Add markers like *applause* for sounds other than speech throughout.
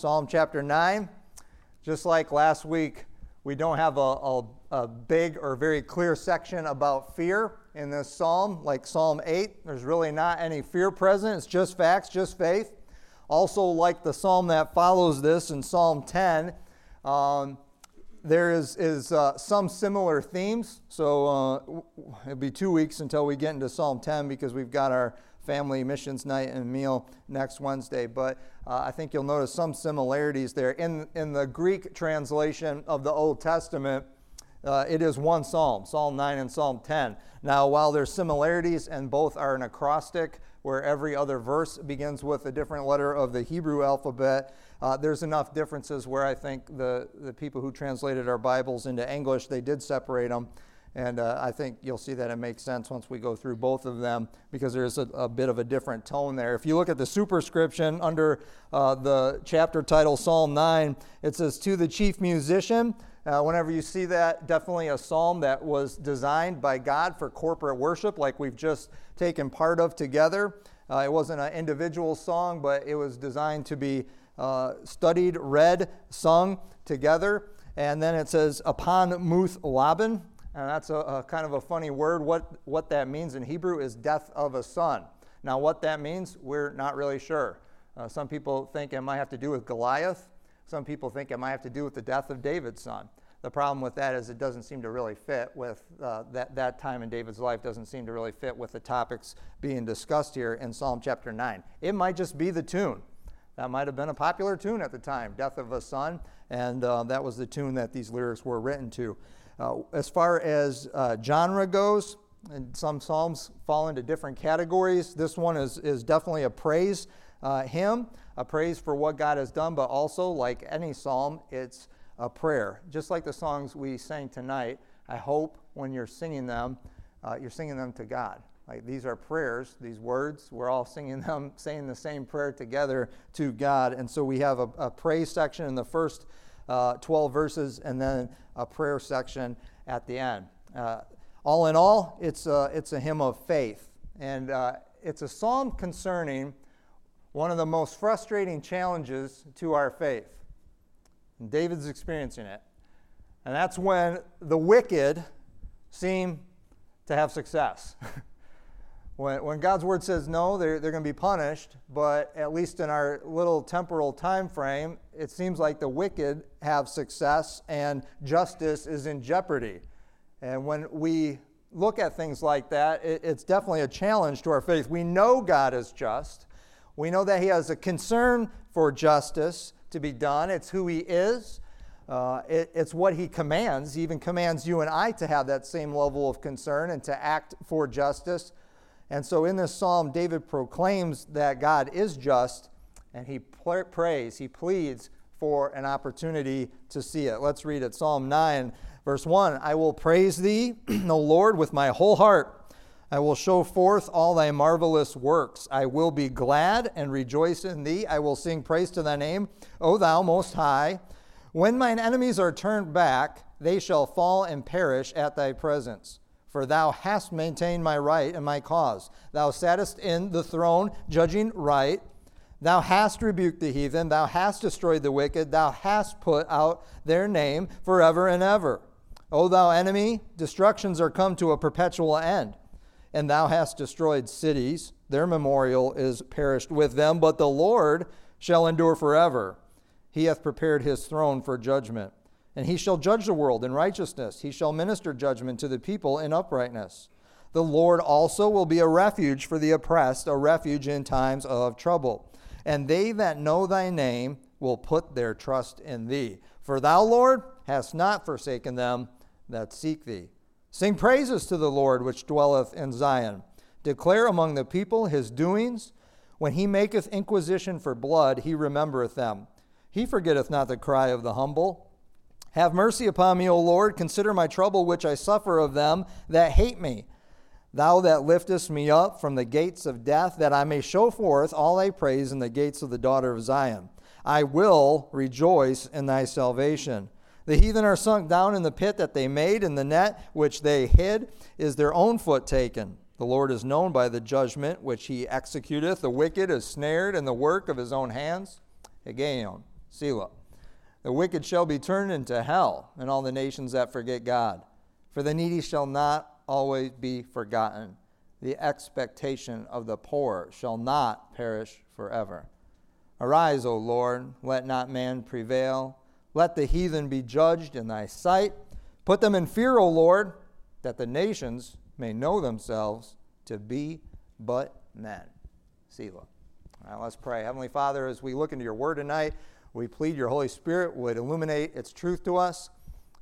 Psalm chapter 9. Just like last week, we don't have a, a, a, big or very clear section about fear in this psalm, like Psalm 8. There's really not any fear present, it's just facts, just faith. Also, like the psalm that follows this in Psalm 10, um, there is, is uh, some similar themes. So uh, it'll be two weeks until we get into Psalm 10 because we've got our family missions night and meal next Wednesday. But uh, I think you'll notice some similarities there. In, in the Greek translation of the Old Testament, uh, it is one psalm, Psalm 9 and Psalm 10. Now, while there's similarities and both are an acrostic, where every other verse begins with a different letter of the Hebrew alphabet, uh, there's enough differences where I think the, the people who translated our Bibles into English, they did separate them. And uh, I think you'll see that it makes sense once we go through both of them because there's a, a bit of a different tone there. If you look at the superscription under uh, the chapter title Psalm 9, it says, To the chief musician. Uh, whenever you see that, definitely a psalm that was designed by God for corporate worship, like we've just taken part of together. Uh, it wasn't an individual song, but it was designed to be uh, studied, read, sung together. And then it says, Upon Muthlabben. And that's a, a, kind of a funny word. What, what that means in Hebrew is death of a son. Now, what that means, we're not really sure. Uh, some people think it might have to do with Goliath. Some people think it might have to do with the death of David's son. The problem with that is it doesn't seem to really fit with uh, that, that time in David's life, doesn't seem to really fit with the topics being discussed here in Psalm chapter 9. It might just be the tune. That might have been a popular tune at the time, Death of a Son, and uh, that was the tune that these lyrics were written to. Uh, as far as uh, genre goes, and some psalms fall into different categories. This one is, is definitely a praise uh, hymn, a praise for what God has done, but also, like any psalm, it's a prayer. Just like the songs we sang tonight, I hope when you're singing them, uh, you're singing them to God. Like these are prayers, these words, we're all singing *laughs* them, saying the same prayer together to God. And so we have a, a praise section in the first uh, 12 verses, and then a prayer section at the end. Uh, all in all, it's a, it's a hymn of faith. And uh, it's a psalm concerning one of the most frustrating challenges to our faith. And David's experiencing it. And that's when the wicked seem to have success. *laughs* When, when God's word says no, they're, they're going to be punished, but at least in our little temporal time frame, it seems like the wicked have success and justice is in jeopardy. And when we look at things like that, it, it's definitely a challenge to our faith. We know God is just, we know that He has a concern for justice to be done, it's who He is. Uh, it, it's what he commands. He even commands you and I to have that same level of concern and to act for justice. And so in this psalm, David proclaims that God is just and he prays, he pleads for an opportunity to see it. Let's read it. Psalm 9, verse 1 I will praise thee, *clears throat* O Lord, with my whole heart. I will show forth all thy marvelous works. I will be glad and rejoice in thee. I will sing praise to thy name, O thou most high. When mine enemies are turned back, they shall fall and perish at thy presence. For thou hast maintained my right and my cause. Thou sattest in the throne, judging right. Thou hast rebuked the heathen. Thou hast destroyed the wicked. Thou hast put out their name forever and ever. O thou enemy, destructions are come to a perpetual end. And thou hast destroyed cities. Their memorial is perished with them. But the Lord shall endure forever. He hath prepared his throne for judgment. And he shall judge the world in righteousness. He shall minister judgment to the people in uprightness. The Lord also will be a refuge for the oppressed, a refuge in times of trouble. And they that know thy name will put their trust in thee. For thou, Lord, hast not forsaken them that seek thee. Sing praises to the Lord which dwelleth in Zion. Declare among the people his doings, When he maketh inquisition for blood, he remembereth them. He forgetteth not the cry of the humble. Have mercy upon me, O Lord. Consider my trouble which I suffer of them that hate me. Thou that liftest me up from the gates of death, that I may show forth all thy praise in the gates of the daughter of Zion. I will rejoice in thy salvation. The heathen are sunk down in the pit that they made, and the net which they hid is their own foot taken. The Lord is known by the judgment which he executeth. The wicked is snared in the work of his own hands. Again, Selah. The wicked shall be turned into hell, and all the nations that forget God. For the needy shall not always be forgotten. The expectation of the poor shall not perish forever. Arise, O Lord, let not man prevail. Let the heathen be judged in thy sight. Put them in fear, O Lord, that the nations may know themselves to be but men. Selah. All right, let's pray. Heavenly Father, as we look into your word tonight, we plead your Holy Spirit would illuminate its truth to us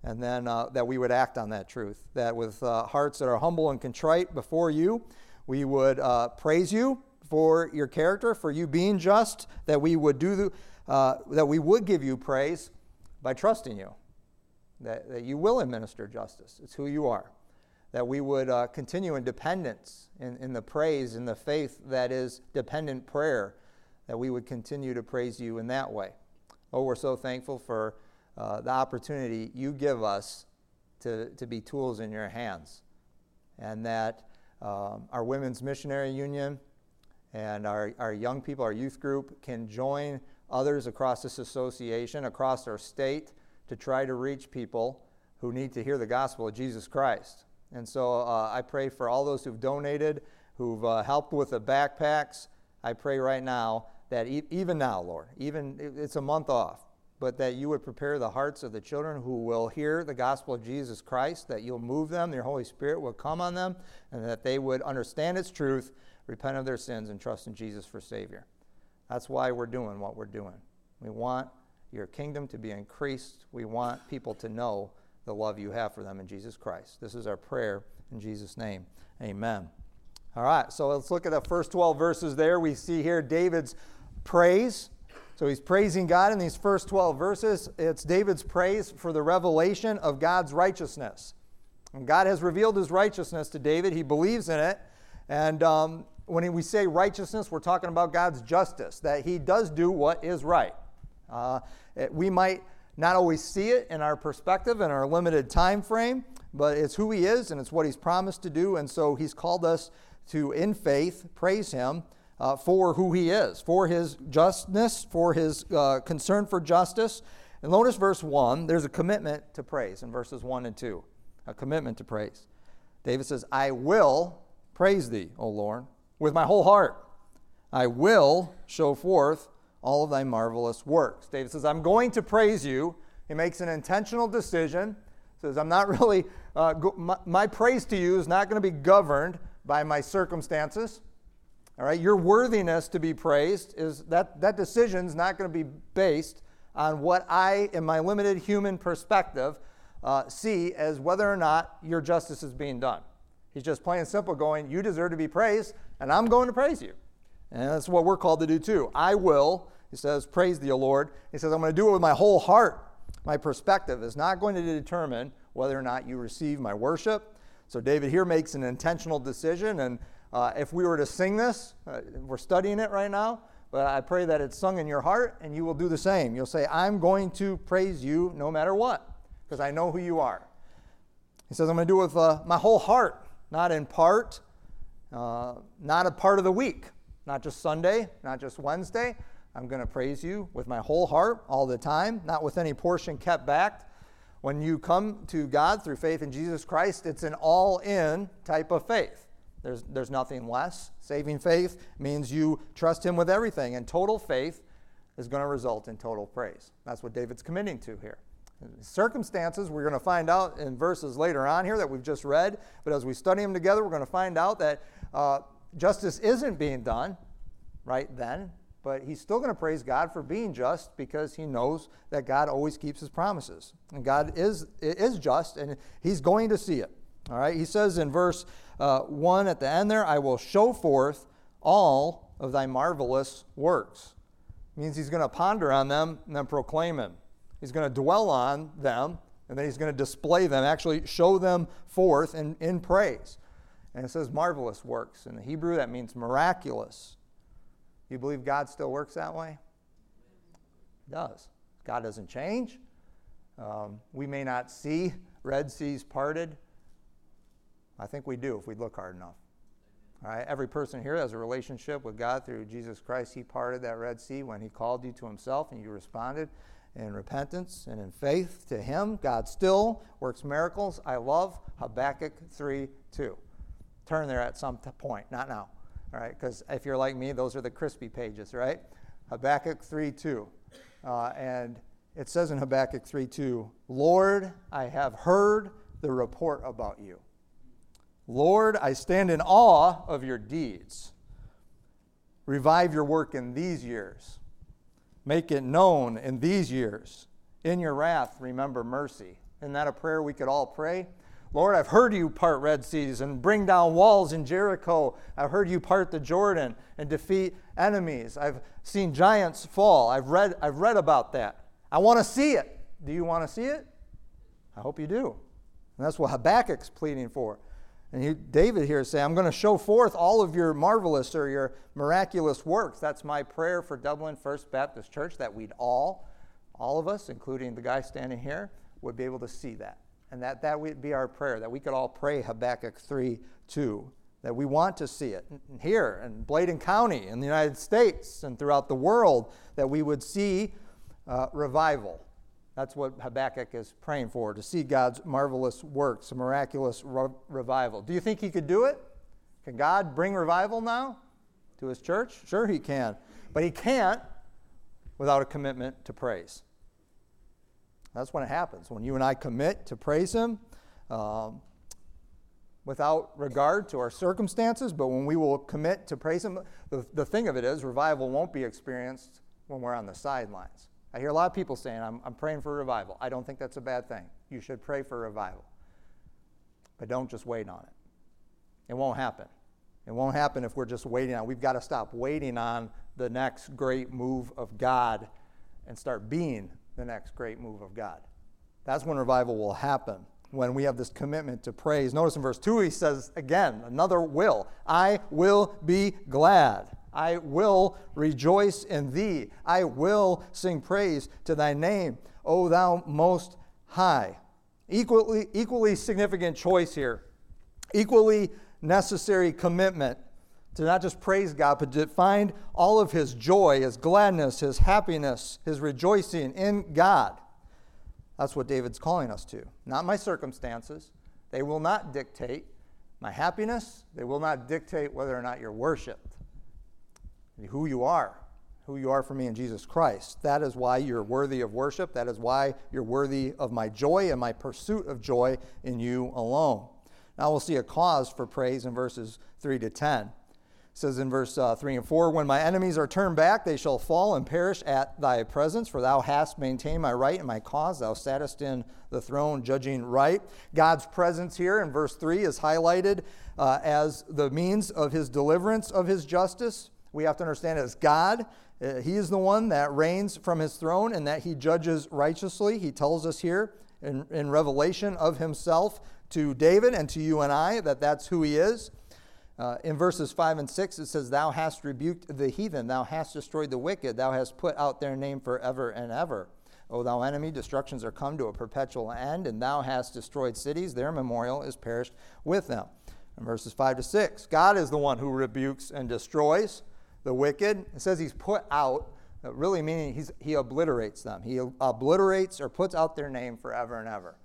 and then uh, that we would act on that truth. That with uh, hearts that are humble and contrite before you, we would uh, praise you for your character, for you being just, that we would do the, uh, that we would give you praise by trusting you, that, that you will administer justice. It's who you are. That we would uh, continue in dependence in, in the praise, in the faith that is dependent prayer, that we would continue to praise you in that way. Oh, we're so thankful for uh, the opportunity you give us to, to be tools in your hands. And that um, our Women's Missionary Union and our, our young people, our youth group, can join others across this association, across our state, to try to reach people who need to hear the gospel of Jesus Christ. And so uh, I pray for all those who've donated, who've uh, helped with the backpacks. I pray right now that e- even now, Lord, even it's a month off, but that you would prepare the hearts of the children who will hear the gospel of Jesus Christ, that you'll move them, your Holy Spirit will come on them, and that they would understand its truth, repent of their sins, and trust in Jesus for Savior. That's why we're doing what we're doing. We want your kingdom to be increased. We want people to know the love you have for them in Jesus Christ. This is our prayer in Jesus' name. Amen. All right, so let's look at the first 12 verses there. We see here David's praise. So he's praising God in these first 12 verses. It's David's praise for the revelation of God's righteousness. And God has revealed his righteousness to David. He believes in it. And um, when we say righteousness, we're talking about God's justice, that he does do what is right. Uh, it, we might not always see it in our perspective and our limited time frame, but it's who he is and it's what he's promised to do. And so he's called us to, in faith, praise him uh, for who he is, for his justness, for his uh, concern for justice. And notice verse 1, there's a commitment to praise in verses 1 and 2. A commitment to praise. David says, I will praise thee, O Lord, with my whole heart. I will show forth all of thy marvelous works. David says, I'm going to praise you. He makes an intentional decision. Says, I'm not *laughs* really, uh, go, my, my praise to you is not going to be governed by my circumstances. All right, your worthiness to be praised is that that decision's not going to be based on what I, in my limited human perspective, uh, see as whether or not your justice is being done. He's just plain and simple going, You deserve to be praised, and I'm going to praise you. And that's what we're called to do too. I will, he says, praise thee, O Lord. He says, I'm going to do it with my whole heart. My perspective is not going to determine whether or not you receive my worship. So David here makes an intentional decision, and uh, if we were to sing this, uh, we're studying it right now, but I pray that it's sung in your heart and you will do the same. You'll say, I'm going to praise you no matter what, because I know who you are. He says, I'm going to do it with uh, my whole heart, not in part, uh, not a part of the week, not just Sunday, not just Wednesday. I'm going to praise you with my whole heart all the time, not with any portion kept back. When you come to God through faith in Jesus Christ, it's an all in type of faith. There's, there's nothing less. Saving faith means you trust Him with everything, and total faith is going to result in total praise. That's what David's committing to here. Circumstances, we're going to find out in verses later on here that we've just read, but as we study them together, we're going to find out that uh, justice isn't being done right then, but he's still going to praise God for being just because he knows that God always keeps his promises. And God is, is just, and he's going to see it. All right, he says in verse uh, 1 at the end there, I will show forth all of thy marvelous works. Means he's going to ponder on them and then proclaim them. He's going to dwell on them and then he's going to display them, actually show them forth in, in praise. And it says marvelous works. In the Hebrew, that means miraculous. You believe God still works that way? He does. God doesn't change. Um, we may not see Red Seas parted. I think we do if we look hard enough. All right, every person here has a relationship with God through Jesus Christ. He parted that Red Sea when He called you to Himself and you responded in repentance and in faith to Him. God still works miracles. I love Habakkuk 3 2. Turn there at some point, not now. All right, because if you're like me, those are the crispy pages, right? Habakkuk 3 2. Uh, and it says in Habakkuk 3 2, Lord, I have heard the report about you. Lord, I stand in awe of your deeds. Revive your work in these years. Make it known in these years. In your wrath, remember mercy. Isn't that a prayer we could all pray? Lord, I've heard you part Red Seas and bring down walls in Jericho. I've heard you part the Jordan and defeat enemies. I've seen giants fall. I've read, I've read about that. I want to see it. Do you want to see it? I hope you do. And that's what Habakkuk's pleading for. And he, David here is saying, I'm going to show forth all of your marvelous or your miraculous works. That's my prayer for Dublin First Baptist Church, that we'd all, all of us, including the guy standing here, would be able to see that. And that that would be our prayer, that we could all pray Habakkuk 3 2, that we want to see it here in Bladen County, in the United States, and throughout the world, that we would see uh, revival that's what Habakkuk is praying for, to see God's marvelous works, a miraculous re- revival. Do you think he could do it? Can God bring revival now to his church? Sure, he can. But he can't without a commitment to praise. That's when it happens. When you and I commit to praise him, um, without regard to our circumstances, but when we will commit to praise Him, the, the thing of it is, revival won't be experienced when we're on the sidelines. I hear a lot of people saying, I'm, I'm praying for revival. I don't think that's a bad thing. You should pray for revival. But don't just wait on it. It won't happen. It won't happen if we're just waiting on. We've got to stop waiting on the next great move of God and start being the next great move of God. That's when revival will happen. When we have this commitment to praise. Notice in verse 2, he says again, another will. I will be glad. I will rejoice in thee. I will sing praise to thy name, O thou most high. Equally, equally significant choice here. Equally necessary commitment to not just praise God, but to find all of his joy, his gladness, his happiness, his rejoicing in God. That's what David's calling us to. Not my circumstances. They will not dictate my happiness. They will not dictate whether or not you're worshiped who you are, who you are for me in Jesus Christ. That is why you're worthy of worship. That is why you're worthy of my joy and my pursuit of joy in you alone. Now we'll see a cause for praise in verses 3 to 10. It says in verse uh, 3 and 4 When my enemies are turned back, they shall fall and perish at thy presence, for thou hast maintained my right and my cause. Thou sattest in the throne, judging right. God's presence here in verse 3 is highlighted uh, as the means of his deliverance of his justice we have to understand as God, uh, He is the one that reigns from His throne and that He judges righteously. He tells us here in, in Revelation of Himself to David and to you and I that that's who He is. Uh, in verses 5 and 6, it says, Thou hast rebuked the heathen, thou hast destroyed the wicked, thou hast put out their name forever and ever. O thou enemy, destructions are come to a perpetual end, and thou hast destroyed cities, their memorial is perished with them. In verses 5 to 6, God is the one who rebukes and destroys the wicked. It says he's put out, uh, really meaning he obliterates them. He obliterates or puts out their name forever and ever.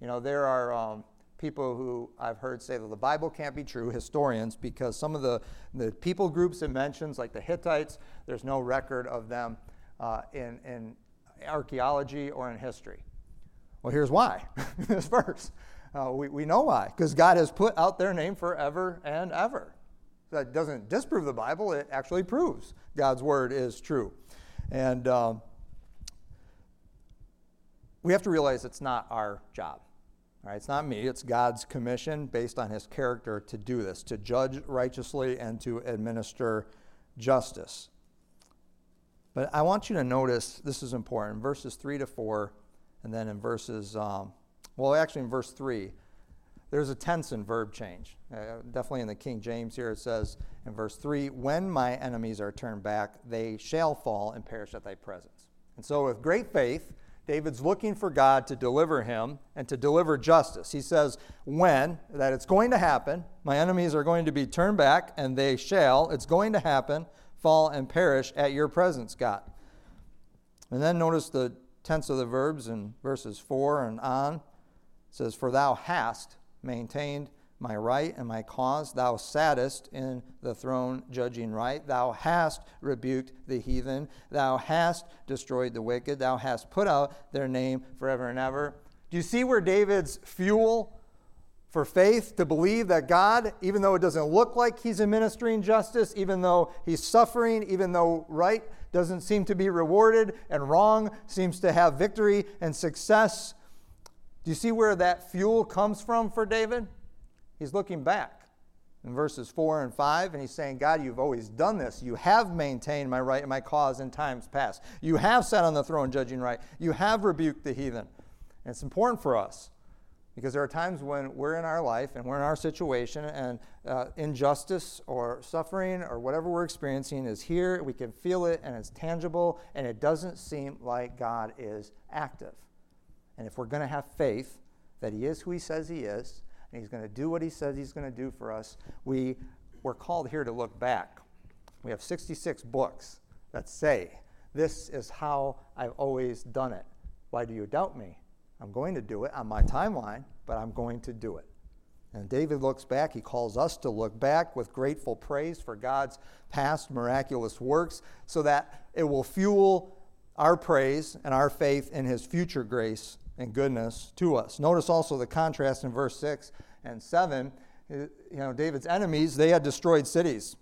You know, there are um, people who I've heard say that the Bible can't be true, historians, because some of the, the people groups it mentions, like the Hittites, there's no record of them uh, in, in archaeology or in history. Well, here's why *laughs* this verse. Uh, we, we know why, because God has put out their name forever and ever. That doesn't disprove the Bible, it actually proves God's word is true. And um, we have to realize it's not our job. All right, it's not me, it's God's commission based on his character to do this, to judge righteously and to administer justice. But I want you to notice this is important verses 3 to 4, and then in verses, um, well, actually in verse 3, there's a tense and verb change. Uh, definitely in the King James here, it says in verse 3 When my enemies are turned back, they shall fall and perish at thy presence. And so, with great faith, David's looking for God to deliver him and to deliver justice. He says, when, that it's going to happen, my enemies are going to be turned back, and they shall, it's going to happen, fall and perish at your presence, God. And then notice the tense of the verbs in verses 4 and on. It says, For thou hast maintained my right and my cause. Thou sattest in the throne judging right. Thou hast rebuked the heathen. Thou hast destroyed the wicked. Thou hast put out their name forever and ever. Do you see where David's fuel for faith to believe that God, even though it doesn't look like he's administering justice, even though he's suffering, even though right doesn't seem to be rewarded and wrong seems to have victory and success, do you see where that fuel comes from for David? He's looking back in verses 4 and 5, and he's saying, God, you've always done this. You have maintained my right and my cause in times past. You have sat on the throne judging right. You have rebuked the heathen. And it's important for us because there are times when we're in our life and we're in our situation, and uh, injustice or suffering or whatever we're experiencing is here. We can feel it, and it's tangible, and it doesn't seem like God is active. And if we're going to have faith that He is who He says He is, and He's going to do what He says He's going to do for us, we, we're called here to look back. We have 66 books that say, This is how I've always done it. Why do you doubt me? I'm going to do it on my timeline, but I'm going to do it. And David looks back. He calls us to look back with grateful praise for God's past miraculous works so that it will fuel our praise and our faith in his future grace and goodness to us. Notice also the contrast in verse 6 and 7. You know, David's enemies, they had destroyed cities.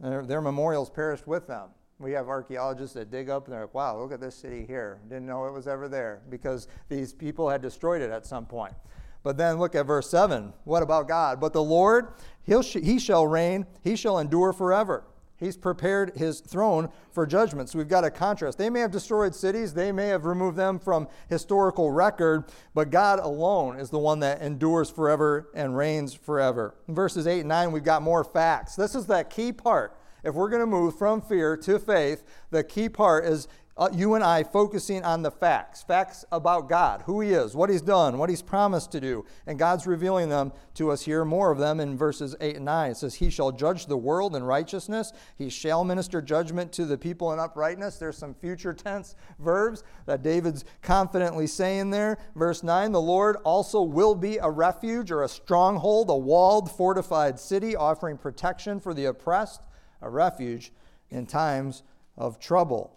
Their, their memorials perished with them. We have archaeologists that dig up and they're like, wow, look at this city here. Didn't know it was ever there because these people had destroyed it at some point. But then look at verse 7. What about God? But the Lord, he'll, he shall reign, he shall endure forever. He's prepared his throne for judgment. So we've got a contrast. They may have destroyed cities, they may have removed them from historical record, but God alone is the one that endures forever and reigns forever. In verses 8 and 9, we've got more facts. This is that key part. If we're going to move from fear to faith, the key part is uh, you and I focusing on the facts facts about God, who He is, what He's done, what He's promised to do. And God's revealing them to us here, more of them in verses 8 and 9. It says, He shall judge the world in righteousness, He shall minister judgment to the people in uprightness. There's some future tense verbs that David's confidently saying there. Verse 9, the Lord also will be a refuge or a stronghold, a walled, fortified city, offering protection for the oppressed, a refuge in times of trouble.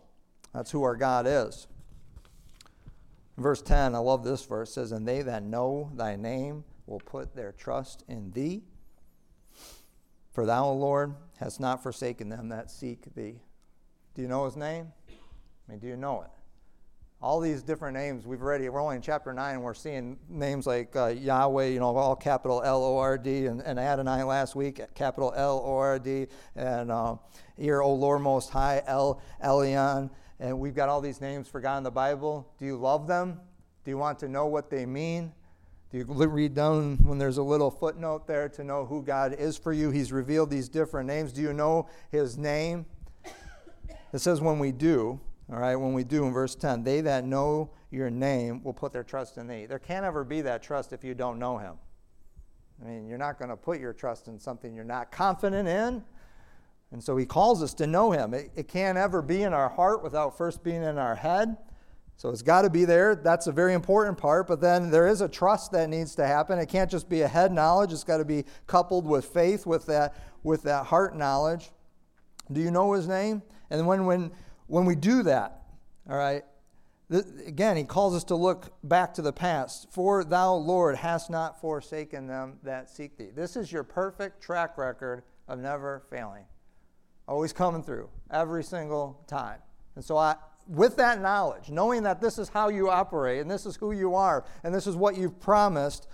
That's who our God is. Verse 10, I love this verse, says, And they that know thy name will put their trust in thee. For thou, O Lord, hast not forsaken them that seek thee. Do you know his name? I mean, do you know it? All these different names we've already, we're only in chapter 9, and we're seeing names like uh, Yahweh, you know, all capital L O R D, and, and Adonai last week, capital L O R D, and uh, here, O Lord Most High, El Elyon and we've got all these names for God in the Bible. Do you love them? Do you want to know what they mean? Do you read down when there's a little footnote there to know who God is for you? He's revealed these different names. Do you know his name? It says, when we do, all right, when we do in verse 10, they that know your name will put their trust in thee. There can't ever be that trust if you don't know him. I mean, you're not going to put your trust in something you're not confident in. And so he calls us to know him. It, it can't ever be in our heart without first being in our head. So it's got to be there. That's a very important part. But then there is a trust that needs to happen. It can't just be a head knowledge. It's got to be coupled with faith, with that, with that heart knowledge. Do you know his name? And when, when, when we do that, all right, th- again, he calls us to look back to the past. For thou, Lord, hast not forsaken them that seek thee. This is your perfect track record of never failing always coming through every single time. And so I with that knowledge, knowing that this is how you operate and this is who you are and this is what you've promised,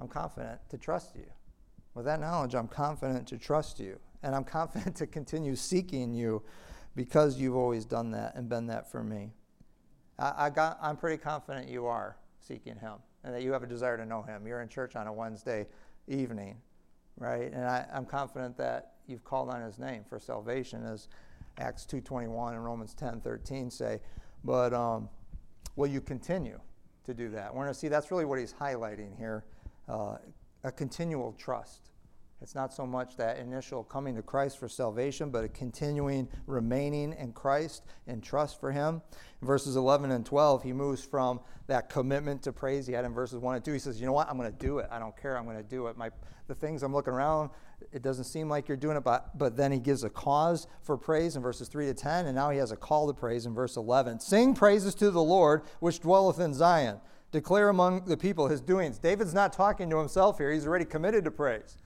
I'm confident to trust you. With that knowledge, I'm confident to trust you, and I'm *laughs* confident to continue seeking you because you've always done that and been that for me. I, I got, I'm pretty confident you are seeking Him and that you have a desire to know Him. You're in church on a Wednesday evening, right? And I, I'm confident that you've called on His name for salvation, as Acts 2:21 and Romans 10:13 say. But um, will you continue to do that? We're going to see that's really what He's highlighting here: uh, a continual trust it's not so much that initial coming to Christ for salvation, but a continuing remaining in Christ and trust for Him. In verses 11 and 12, he moves from that commitment to praise he had in verses 1 and 2. He says, You know what? I'm going to do it. I don't care. I'm going to do it. My, the things I'm looking around, it doesn't seem like you're doing it, but, but then he gives a cause for praise in verses 3 to 10, and now he has a call to praise in verse 11. Sing praises to the Lord, which dwelleth in Zion. Declare among the people his doings. David's not talking to himself here, he's already committed to praise.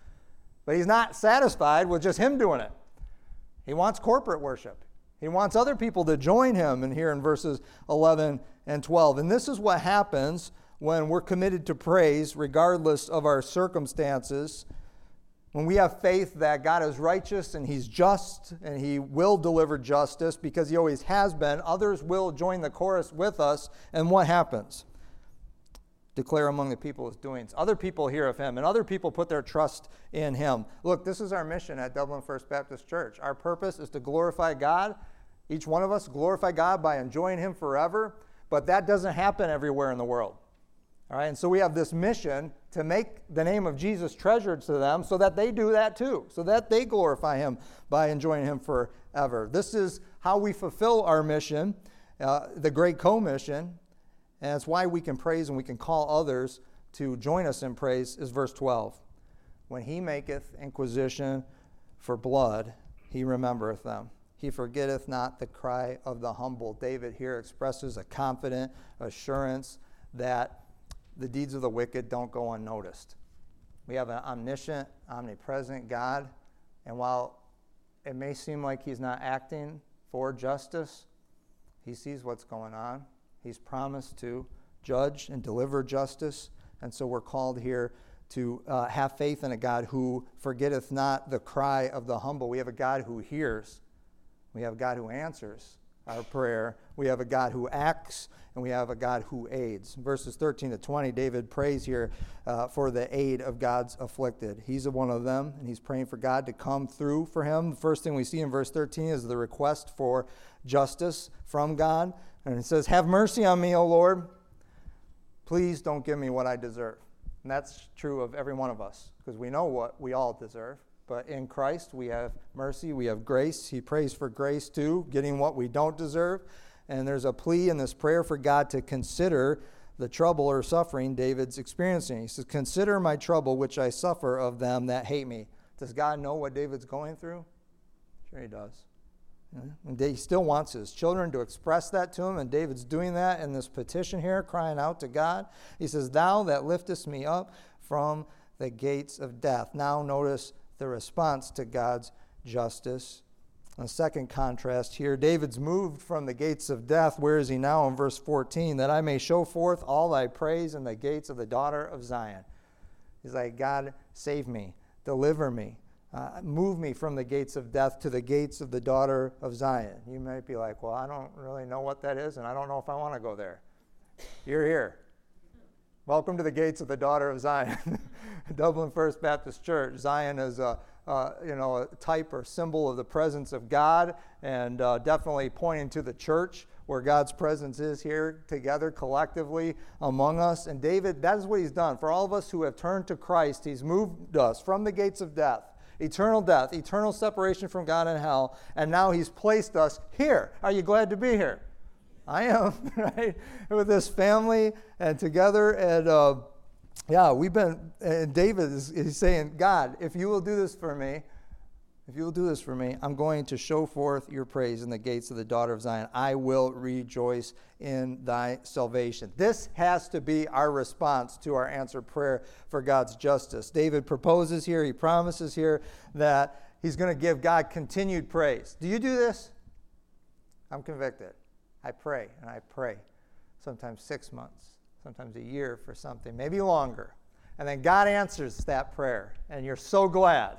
But he's not satisfied with just him doing it. He wants corporate worship. He wants other people to join him and here in verses 11 and 12. And this is what happens when we're committed to praise regardless of our circumstances. When we have faith that God is righteous and He's just and He will deliver justice because He always has been, others will join the chorus with us. And what happens? Declare among the people his doings. Other people hear of him, and other people put their trust in him. Look, this is our mission at Dublin First Baptist Church. Our purpose is to glorify God. Each one of us glorify God by enjoying him forever, but that doesn't happen everywhere in the world. All right, and so we have this mission to make the name of Jesus treasured to them so that they do that too, so that they glorify him by enjoying him forever. This is how we fulfill our mission, uh, the Great Commission, and that's why we can praise and we can call others to join us in praise, is verse 12. When he maketh inquisition for blood, he remembereth them. He forgetteth not the cry of the humble. David here expresses a confident assurance that the deeds of the wicked don't go unnoticed. We have an omniscient, omnipresent God, and while it may seem like he's not acting for justice, he sees what's going on. He's promised to judge and deliver justice. And so we're called here to uh, have faith in a God who forgetteth not the cry of the humble. We have a God who hears, we have a God who answers our prayer, we have a God who acts, and we have a God who aids. Verses 13 to 20, David prays here uh, for the aid of God's afflicted. He's one of them, and he's praying for God to come through for him. The first thing we see in verse 13 is the request for justice from God. And it says, Have mercy on me, O Lord. Please don't give me what I deserve. And that's true of every one of us because we know what we all deserve. But in Christ, we have mercy, we have grace. He prays for grace too, getting what we don't deserve. And there's a plea in this prayer for God to consider the trouble or suffering David's experiencing. He says, Consider my trouble which I suffer of them that hate me. Does God know what David's going through? Sure, he does. And he still wants his children to express that to him, and David's doing that in this petition here, crying out to God. He says, Thou that liftest me up from the gates of death. Now, notice the response to God's justice. A second contrast here David's moved from the gates of death. Where is he now in verse 14? That I may show forth all thy praise in the gates of the daughter of Zion. He's like, God, save me, deliver me uh, move me from the gates of death to the gates of the daughter of Zion. You might be like, well, I don't really know what that is, and I don't know if I want to go there. You're here. Welcome to the gates of the daughter of Zion, *laughs* Dublin First Baptist Church. Zion is a uh, you know a type or symbol of the presence of God, and uh, definitely pointing to the church where God's presence is here together collectively among us. And David, that is what he's done. For all of us who have turned to Christ, he's moved us from the gates of death eternal death, eternal separation from God in hell, and now He's placed us here. Are you glad to be here? I am, *laughs* right? With this family and together. And uh, yeah, we've been, and David is, is saying, God, if you will do this for me, if you will do this for me, I'm going to show forth your praise in the gates of the daughter of Zion. I will rejoice in thy salvation. This has to be our response to our answered prayer for God's justice. David proposes here, he promises here that he's going to give God continued praise. Do you do this? I'm convicted. I pray and I pray, sometimes six months, sometimes a year for something, maybe longer. And then God answers that prayer, and you're so glad.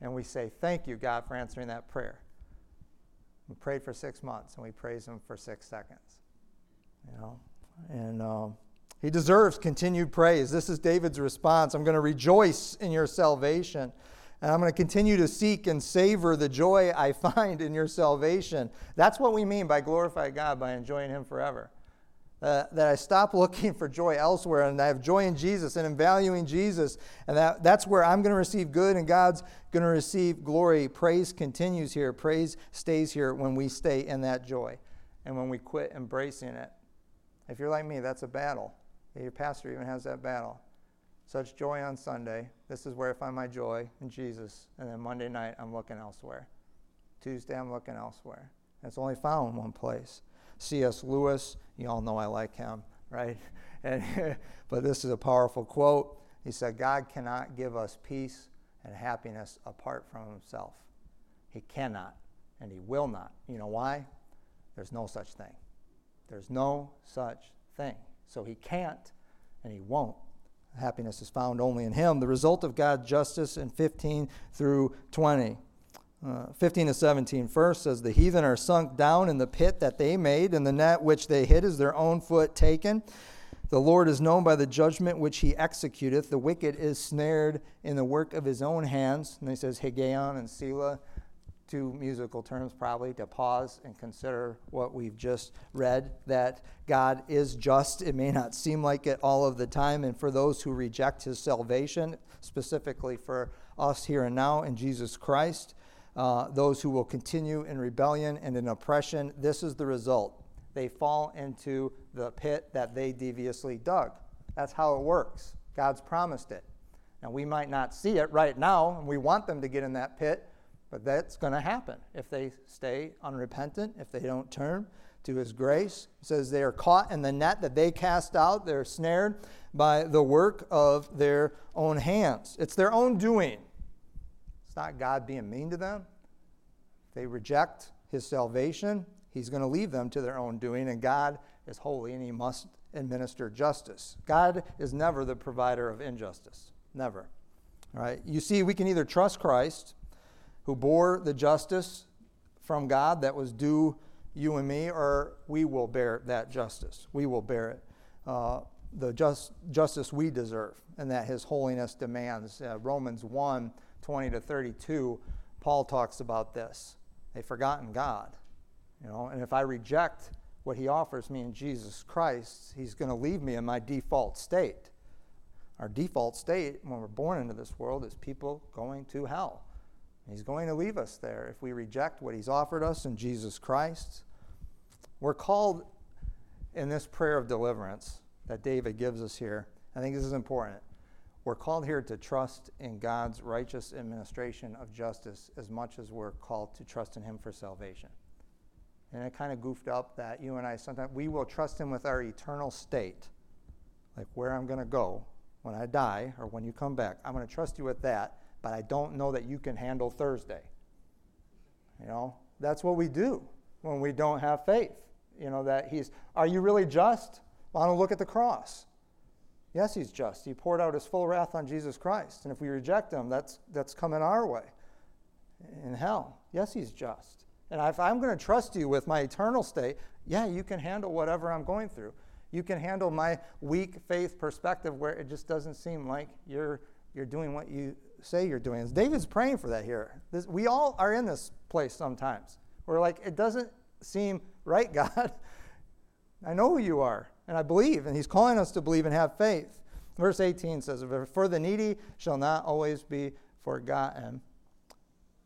And we say, Thank you, God, for answering that prayer. We prayed for six months, and we praise Him for six seconds. You know, and um, He deserves continued praise. This is David's response. I'm going to rejoice in your salvation. And I'm going to continue to seek and savor the joy I find in your salvation. That's what we mean by glorify God, by enjoying Him forever. Uh, that I stop looking for joy elsewhere and I have joy in Jesus and in valuing Jesus. And that, that's where I'm going to receive good and God's going to receive glory. Praise continues here. Praise stays here when we stay in that joy and when we quit embracing it. If you're like me, that's a battle. Your pastor even has that battle. Such joy on Sunday. This is where I find my joy in Jesus. And then Monday night, I'm looking elsewhere. Tuesday, I'm looking elsewhere. And it's only found in one place. C.S. Lewis, you all know I like him, right? *laughs* And, but this is a powerful quote. He said, God cannot give us peace and happiness apart from himself. He cannot, and he will not. You know why? There's no such thing. There's no such thing. So he can't, and he won't happiness is found only in Him. The result of God's justice in 15 through 20. Uh, 15 to 17 first says, The heathen are sunk down in the pit that they made, and the net which they hid is their own foot taken. The Lord is known by the judgment which he executeth. The wicked is snared in the work of his own hands. And he says, Higgaion and Selah two musical terms probably to pause and consider what we've just read that God is just. It may not seem like it all of the time. And for those who reject his salvation, specifically for us here and now in Jesus Christ, uh, those who will continue in rebellion and in oppression, this is the result. They fall into the pit that they deviously dug. That's how it works. God's promised it. Now, we might not see it right now, and we want them to get in that pit but that's going to happen if they stay unrepentant, if they don't turn to his grace. It says they are caught in the net that they cast out, they're snared by the work of their own hands. It's their own doing. Not God being mean to them. If they reject his salvation, he's going to leave them to their own doing, and God is holy and he must administer justice. God is never the provider of injustice. Never. All right? You see, we can either trust Christ who bore the justice from God that was due you and me, or we will bear that justice. We will bear it. Uh, the just, justice we deserve and that his holiness demands. Uh, Romans 1 20 to 32, Paul talks about this. They've forgotten God. You know, and if I reject what he offers me in Jesus Christ, he's going to leave me in my default state. Our default state when we're born into this world is people going to hell. He's going to leave us there if we reject what He's offered us in Jesus Christ. We're called in this prayer of deliverance that David gives us here. I think this is important. We're called here to trust in God's righteous administration of justice as much as we're called to trust in Him for salvation. And it kind of goofed up that you and I sometimes we will trust Him with our eternal state, like where I'm going to go when I die or when you come back. I'm going to trust you with that but I don't know that you can handle Thursday. You know, that's what we do when we don't have faith. You know, that He's, are you really just? Well, don't look at the cross. Yes, He's just. He poured out His full wrath on Jesus Christ. And if we reject Him, that's, that's coming our way in hell. Yes, He's just. And if I'm going to trust you with my eternal state, yeah, you can handle whatever I'm going through. You can handle my weak faith perspective where it just doesn't seem like you're, you're doing what you say you're doing. David's praying for that here. This, we all are in this place sometimes. We're like, it doesn't seem right, *laughs* God. I know who you are, and I believe, and He's calling us to believe and have faith. Verse 18 says, For the needy shall not always be forgotten.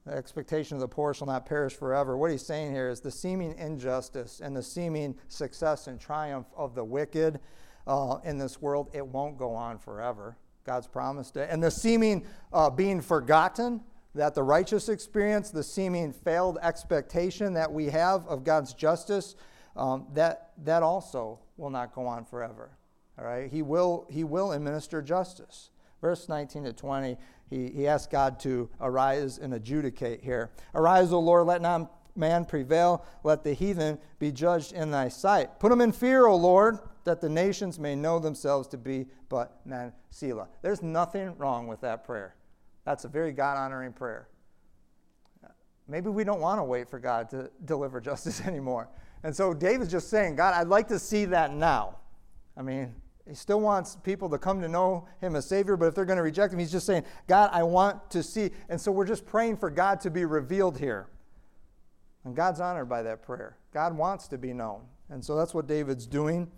The expectation of the poor shall not perish forever. What he's saying here is the seeming injustice and the seeming success and triumph of the wicked uh, in this world, it won't go on forever. God's promised it. And the seeming uh, being forgotten that the righteous experience, the seeming failed expectation that we have of God's justice, um, that, that also will not go on forever. All right? He will, he will administer justice. Verse 19 to 20, he, he asks God to arise and adjudicate here. Arise, O Lord, let not man prevail, let the heathen be judged in thy sight. Put them in fear, O Lord that the nations may know themselves to be but men. Selah. There's nothing wrong with that prayer. That's a very God honoring prayer. Maybe we don't want to wait for God to deliver justice *laughs* anymore. And so David's just saying, God, I'd like to see that now. I mean, he still wants people to come to know him as Savior, but if they're going to reject him, he's just saying, God, I want to see. And so we're just praying for God to be revealed here. And God's honored by that prayer. God wants to be known. And so that's what David's doing.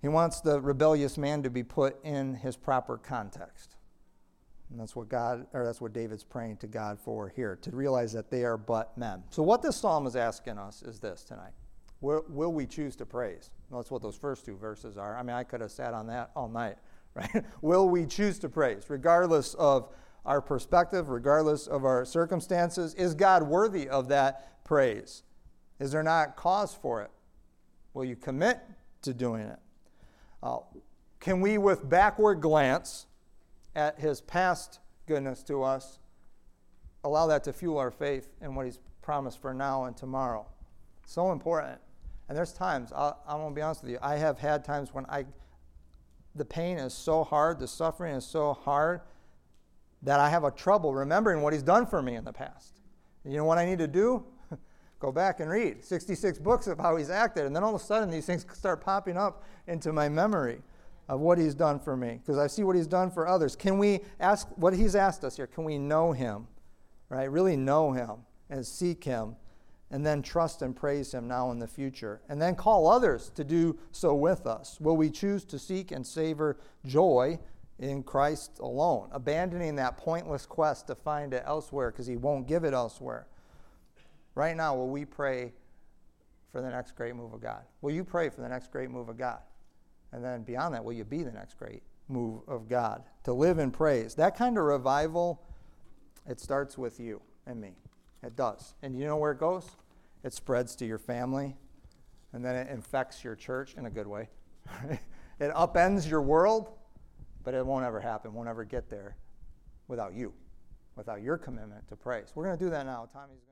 He wants the rebellious man to be put in his proper context. And that's what God or that's what David's praying to God for here, to realize that they are but men. So what this psalm is asking us is this tonight. Will, will we choose to praise? Well, that's what those first two verses are. I mean, I could have sat on that all night, *laughs* right? will we choose to praise, regardless of our perspective, regardless of our circumstances? Is God worthy of that praise? Is there not cause for it? Will you commit to doing it? Uh, can we, with backward glance at his past goodness to us, allow that to fuel our faith in what he's promised for now and tomorrow? So important. And there's times, i I'm going to be honest with you, I have had times when I, the pain is so hard, the suffering is so hard, that I have a trouble remembering what he's done for me in the past. You know what I need to do? *laughs* Go back and read 66 books of how he's acted. And then all of a sudden, these things start popping up into my memory of what he's done for me because I see what he's done for others. Can we ask what he's asked us here? Can we know him, right? Really know him and seek him and then trust and praise him now in the future and then call others to do so with us? Will we choose to seek and savor joy in Christ alone, abandoning that pointless quest to find it elsewhere because he won't give it elsewhere. Right now, will we pray for the next great move of God? Will you pray for the next great move of God? And then beyond that, will you be the next great move of God? To live in praise. That kind of revival, it starts with you and me. It does. And you know where it goes? It spreads to your family, and then it infects your church in a good way. *laughs* it upends your world, but it won't ever happen, won't ever get there without you, without your commitment to praise. We're going to do that now. Tommy's